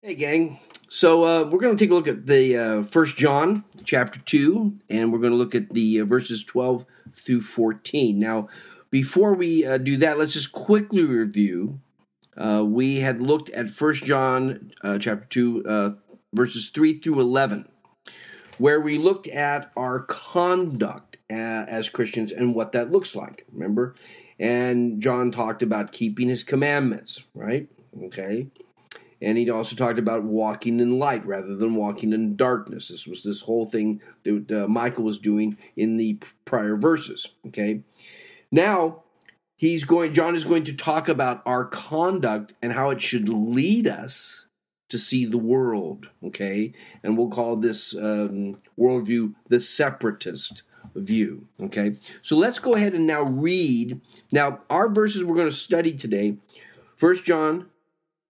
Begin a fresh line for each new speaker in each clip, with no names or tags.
Hey, gang. So uh, we're going to take a look at the uh, First John chapter two, and we're going to look at the uh, verses twelve through fourteen. Now, before we uh, do that, let's just quickly review. Uh, we had looked at First John chapter two, verses three through eleven, where we looked at our conduct as Christians and what that looks like. Remember, and John talked about keeping his commandments, right? Okay and he also talked about walking in light rather than walking in darkness. This was this whole thing that uh, Michael was doing in the prior verses. Okay, now he's going. John is going to talk about our conduct and how it should lead us to see the world. Okay, and we'll call this um, worldview the separatist view. Okay, so let's go ahead and now read. Now our verses we're going to study today. First John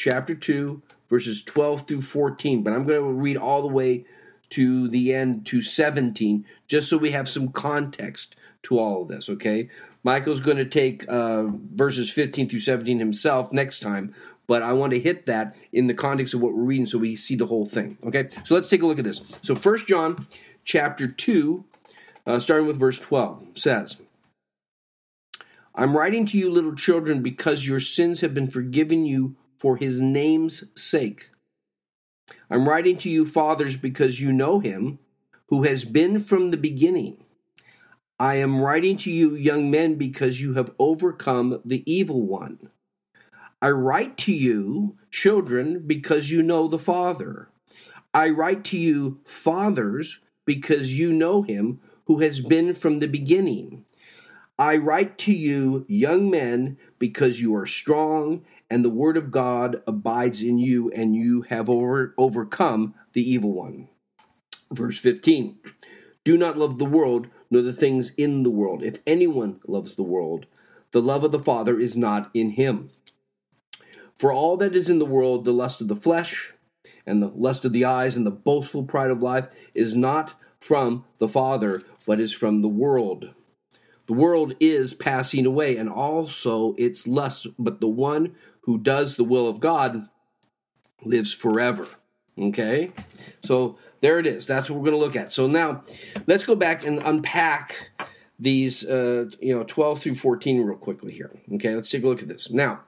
chapter 2, verses 12 through 14. But I'm going to read all the way to the end to 17, just so we have some context to all of this, okay? Michael's going to take uh, verses 15 through 17 himself next time, but I want to hit that in the context of what we're reading so we see the whole thing, okay? So let's take a look at this. So First John chapter 2, uh, starting with verse 12, says, I'm writing to you, little children, because your sins have been forgiven you for his name's sake. I'm writing to you, fathers, because you know him who has been from the beginning. I am writing to you, young men, because you have overcome the evil one. I write to you, children, because you know the Father. I write to you, fathers, because you know him who has been from the beginning. I write to you, young men, because you are strong and the word of God abides in you, and you have over, overcome the evil one. Verse 15 Do not love the world, nor the things in the world. If anyone loves the world, the love of the Father is not in him. For all that is in the world, the lust of the flesh, and the lust of the eyes, and the boastful pride of life, is not from the Father, but is from the world. The world is passing away, and also its lust, but the one who does the will of God lives forever. Okay? So there it is. That's what we're going to look at. So now let's go back and unpack these uh, you know 12 through 14 real quickly here. Okay? Let's take a look at this. Now,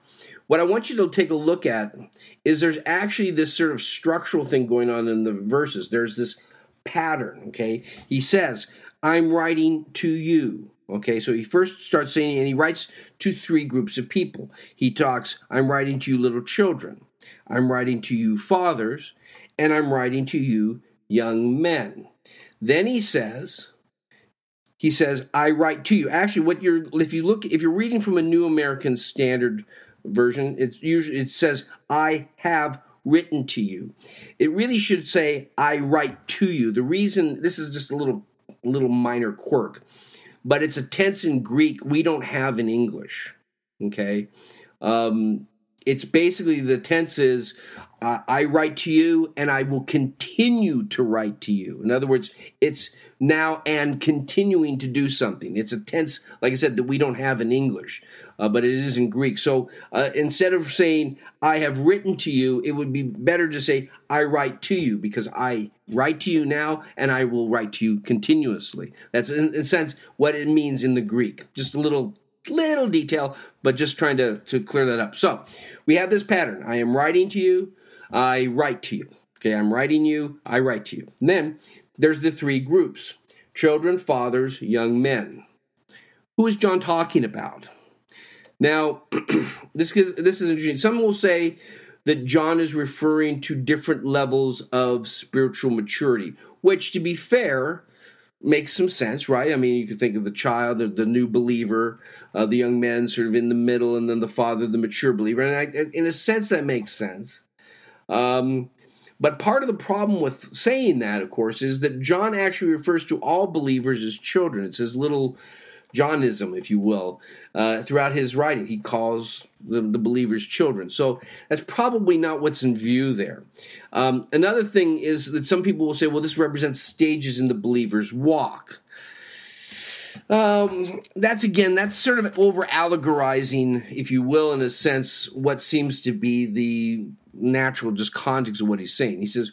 what I want you to take a look at is there's actually this sort of structural thing going on in the verses. There's this pattern, okay? He says, "I'm writing to you." Okay, so he first starts saying, and he writes to three groups of people. He talks, I'm writing to you, little children. I'm writing to you, fathers. And I'm writing to you, young men. Then he says, he says, I write to you. Actually, what you're, if you look, if you're reading from a New American Standard version, it's usually, it says, I have written to you. It really should say, I write to you. The reason, this is just a little, little minor quirk but it's a tense in Greek we don't have in English. Okay. Um, it's basically the tense is uh, I write to you and I will continue to write to you. In other words, it's now and continuing to do something. It's a tense, like I said, that we don't have in English, uh, but it is in Greek. So uh, instead of saying I have written to you, it would be better to say I write to you because I write to you now and I will write to you continuously. That's in, a sense what it means in the Greek. Just a little little detail, but just trying to, to clear that up. So we have this pattern. I am writing to you, I write to you. Okay, I'm writing you, I write to you. And then there's the three groups children, fathers, young men. Who is John talking about? Now, this is, this is interesting. Some will say that John is referring to different levels of spiritual maturity, which, to be fair, makes some sense, right? I mean, you could think of the child, the, the new believer, uh, the young man sort of in the middle, and then the father, the mature believer. And I, in a sense, that makes sense. Um, but part of the problem with saying that, of course, is that John actually refers to all believers as children. It's his little Johnism, if you will, uh, throughout his writing. He calls the, the, believers children. So that's probably not what's in view there. Um, another thing is that some people will say, well, this represents stages in the believer's walk. Um, that's again, that's sort of over allegorizing, if you will, in a sense, what seems to be the natural just context of what he's saying. He says,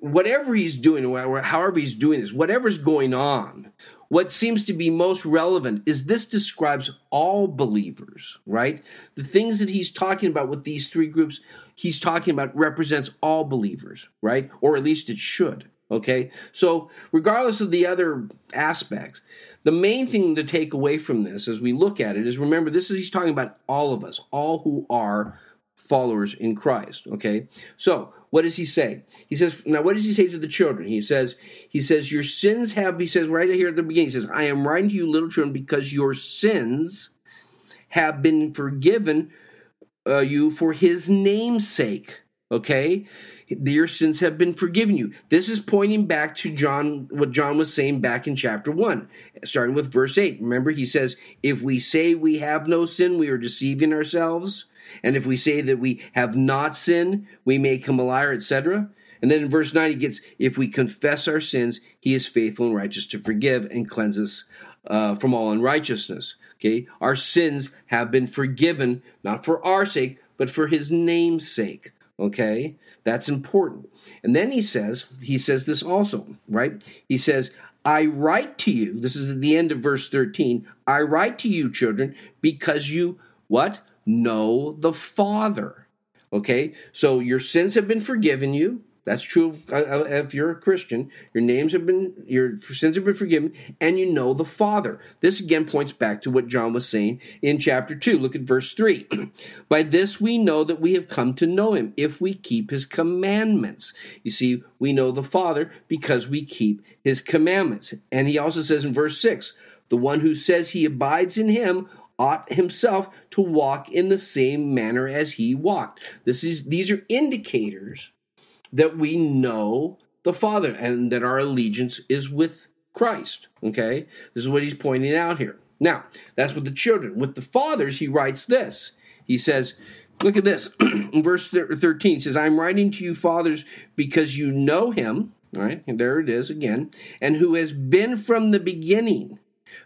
whatever he's doing, however he's doing this, whatever's going on, what seems to be most relevant is this describes all believers, right? The things that he's talking about with these three groups, he's talking about represents all believers, right? Or at least it should. Okay, so regardless of the other aspects, the main thing to take away from this as we look at it is remember this is he's talking about all of us, all who are followers in Christ. Okay, so what does he say? He says, now what does he say to the children? He says, he says, your sins have, he says right here at the beginning, he says, I am writing to you, little children, because your sins have been forgiven uh, you for his name's sake. Okay? Your sins have been forgiven you. This is pointing back to John, what John was saying back in chapter 1, starting with verse 8. Remember, he says, If we say we have no sin, we are deceiving ourselves. And if we say that we have not sinned, we make him a liar, etc. And then in verse 9, he gets, If we confess our sins, he is faithful and righteous to forgive and cleanse us uh, from all unrighteousness. Okay? Our sins have been forgiven, not for our sake, but for his name's sake. Okay? That's important. And then he says, he says this also, right? He says, I write to you, this is at the end of verse 13, I write to you, children, because you, what? Know the Father. Okay? So your sins have been forgiven you. That's true if, uh, uh, if you're a Christian. Your names have been, your sins have been forgiven, and you know the Father. This again points back to what John was saying in chapter 2. Look at verse 3. By this we know that we have come to know him, if we keep his commandments. You see, we know the Father because we keep his commandments. And he also says in verse 6 the one who says he abides in him ought himself to walk in the same manner as he walked. This is, these are indicators that we know the Father and that our allegiance is with Christ. Okay? This is what he's pointing out here. Now, that's with the children. With the fathers, he writes this. He says, Look at this. Verse 13, says, I'm writing to you, fathers, because you know him. All right, and there it is again. And who has been from the beginning.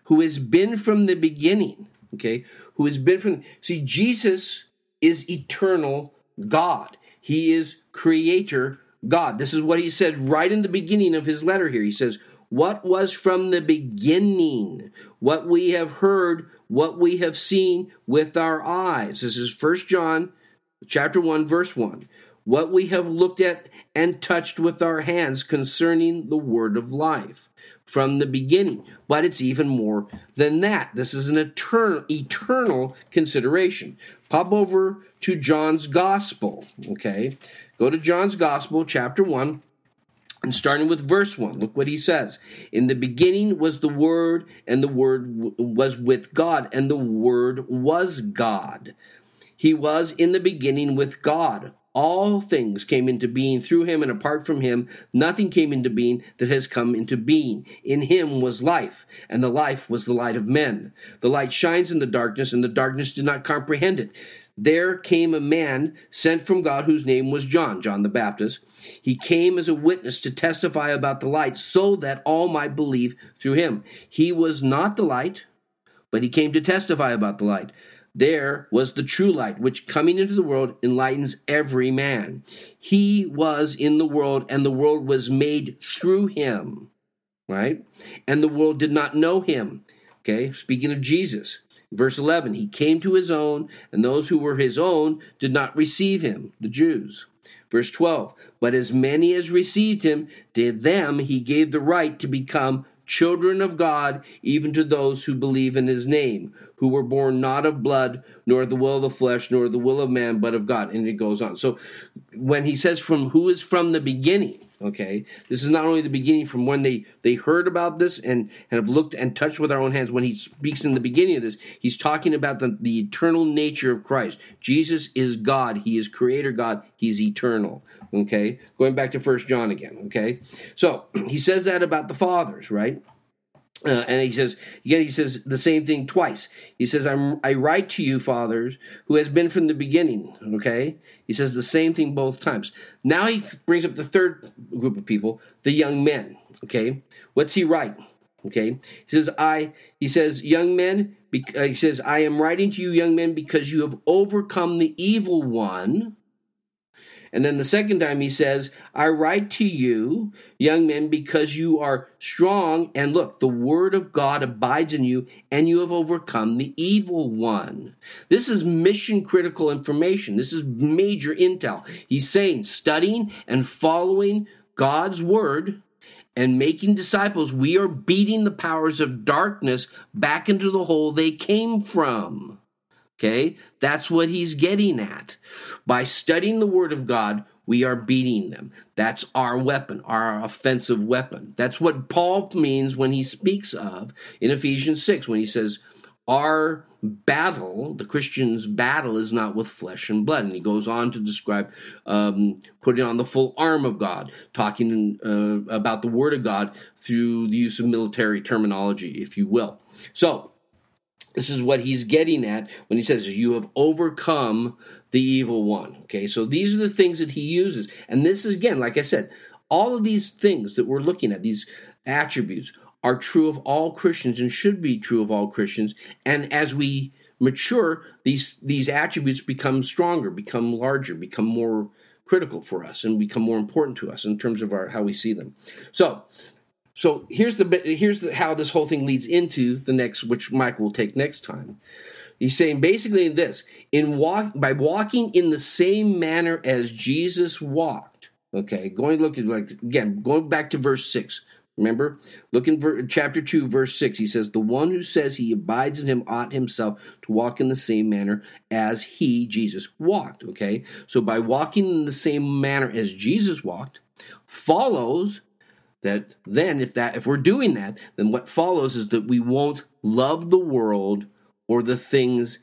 Who has been from the beginning. Okay, who has been from. See, Jesus is eternal God. He is creator God. This is what he said right in the beginning of his letter here. He says, What was from the beginning, what we have heard, what we have seen with our eyes. This is First John chapter 1, verse 1. What we have looked at and touched with our hands concerning the word of life from the beginning. But it's even more than that. This is an eternal, eternal consideration. Pop over to John's Gospel, okay? Go to John's Gospel, chapter 1, and starting with verse 1. Look what he says. In the beginning was the Word, and the Word was with God, and the Word was God. He was in the beginning with God. All things came into being through him, and apart from him, nothing came into being that has come into being. In him was life, and the life was the light of men. The light shines in the darkness, and the darkness did not comprehend it. There came a man sent from God whose name was John, John the Baptist. He came as a witness to testify about the light, so that all might believe through him. He was not the light, but he came to testify about the light. There was the true light, which coming into the world enlightens every man. He was in the world, and the world was made through him, right? And the world did not know him. Okay, speaking of Jesus. Verse 11, he came to his own, and those who were his own did not receive him, the Jews. Verse 12, but as many as received him, to them he gave the right to become children of God, even to those who believe in his name, who were born not of blood, nor the will of the flesh, nor the will of man, but of God. And it goes on. So when he says from who is from the beginning, okay, this is not only the beginning from when they, they heard about this and, and have looked and touched with our own hands. When he speaks in the beginning of this, he's talking about the, the eternal nature of Christ. Jesus is God. He is creator God. He's eternal. Okay, going back to First John again. Okay, so he says that about the fathers, right? Uh, and he says again, he says the same thing twice. He says, "I'm I write to you, fathers, who has been from the beginning." Okay, he says the same thing both times. Now he brings up the third group of people, the young men. Okay, what's he write? Okay, he says, "I." He says, "Young men," uh, he says, "I am writing to you, young men, because you have overcome the evil one." And then the second time he says, I write to you, young men, because you are strong, and look, the word of God abides in you, and you have overcome the evil one. This is mission critical information. This is major intel. He's saying, studying and following God's word and making disciples, we are beating the powers of darkness back into the hole they came from. Okay? That's what he's getting at. By studying the Word of God, we are beating them. That's our weapon, our offensive weapon. That's what Paul means when he speaks of in Ephesians 6, when he says, Our battle, the Christian's battle, is not with flesh and blood. And he goes on to describe um, putting on the full arm of God, talking uh, about the Word of God through the use of military terminology, if you will. So, this is what he's getting at when he says, You have overcome the evil one. Okay, so these are the things that he uses. And this is, again, like I said, all of these things that we're looking at, these attributes, are true of all Christians and should be true of all Christians. And as we mature, these, these attributes become stronger, become larger, become more critical for us, and become more important to us in terms of our how we see them. So so here's the here's the, how this whole thing leads into the next, which Michael will take next time. He's saying basically this: in walk by walking in the same manner as Jesus walked. Okay, going look at like again, going back to verse six. Remember, look in ver- chapter 2, verse 6. He says, The one who says he abides in him ought himself to walk in the same manner as he, Jesus, walked. Okay? So by walking in the same manner as Jesus walked, follows that then if that if we're doing that then what follows is that we won't love the world or the things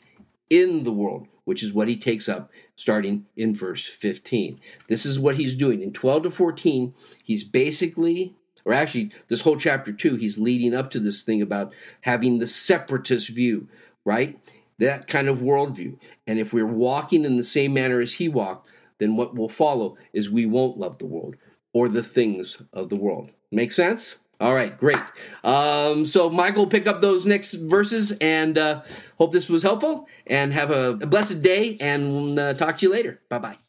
in the world which is what he takes up starting in verse 15 this is what he's doing. In 12 to 14 he's basically or actually this whole chapter 2 he's leading up to this thing about having the separatist view right? That kind of worldview. And if we're walking in the same manner as he walked then what will follow is we won't love the world or the things of the world. Make sense? All right, great. Um, so Michael, pick up those next verses, and uh, hope this was helpful. And have a, blessed day, and uh, talk to you later. Bye bye.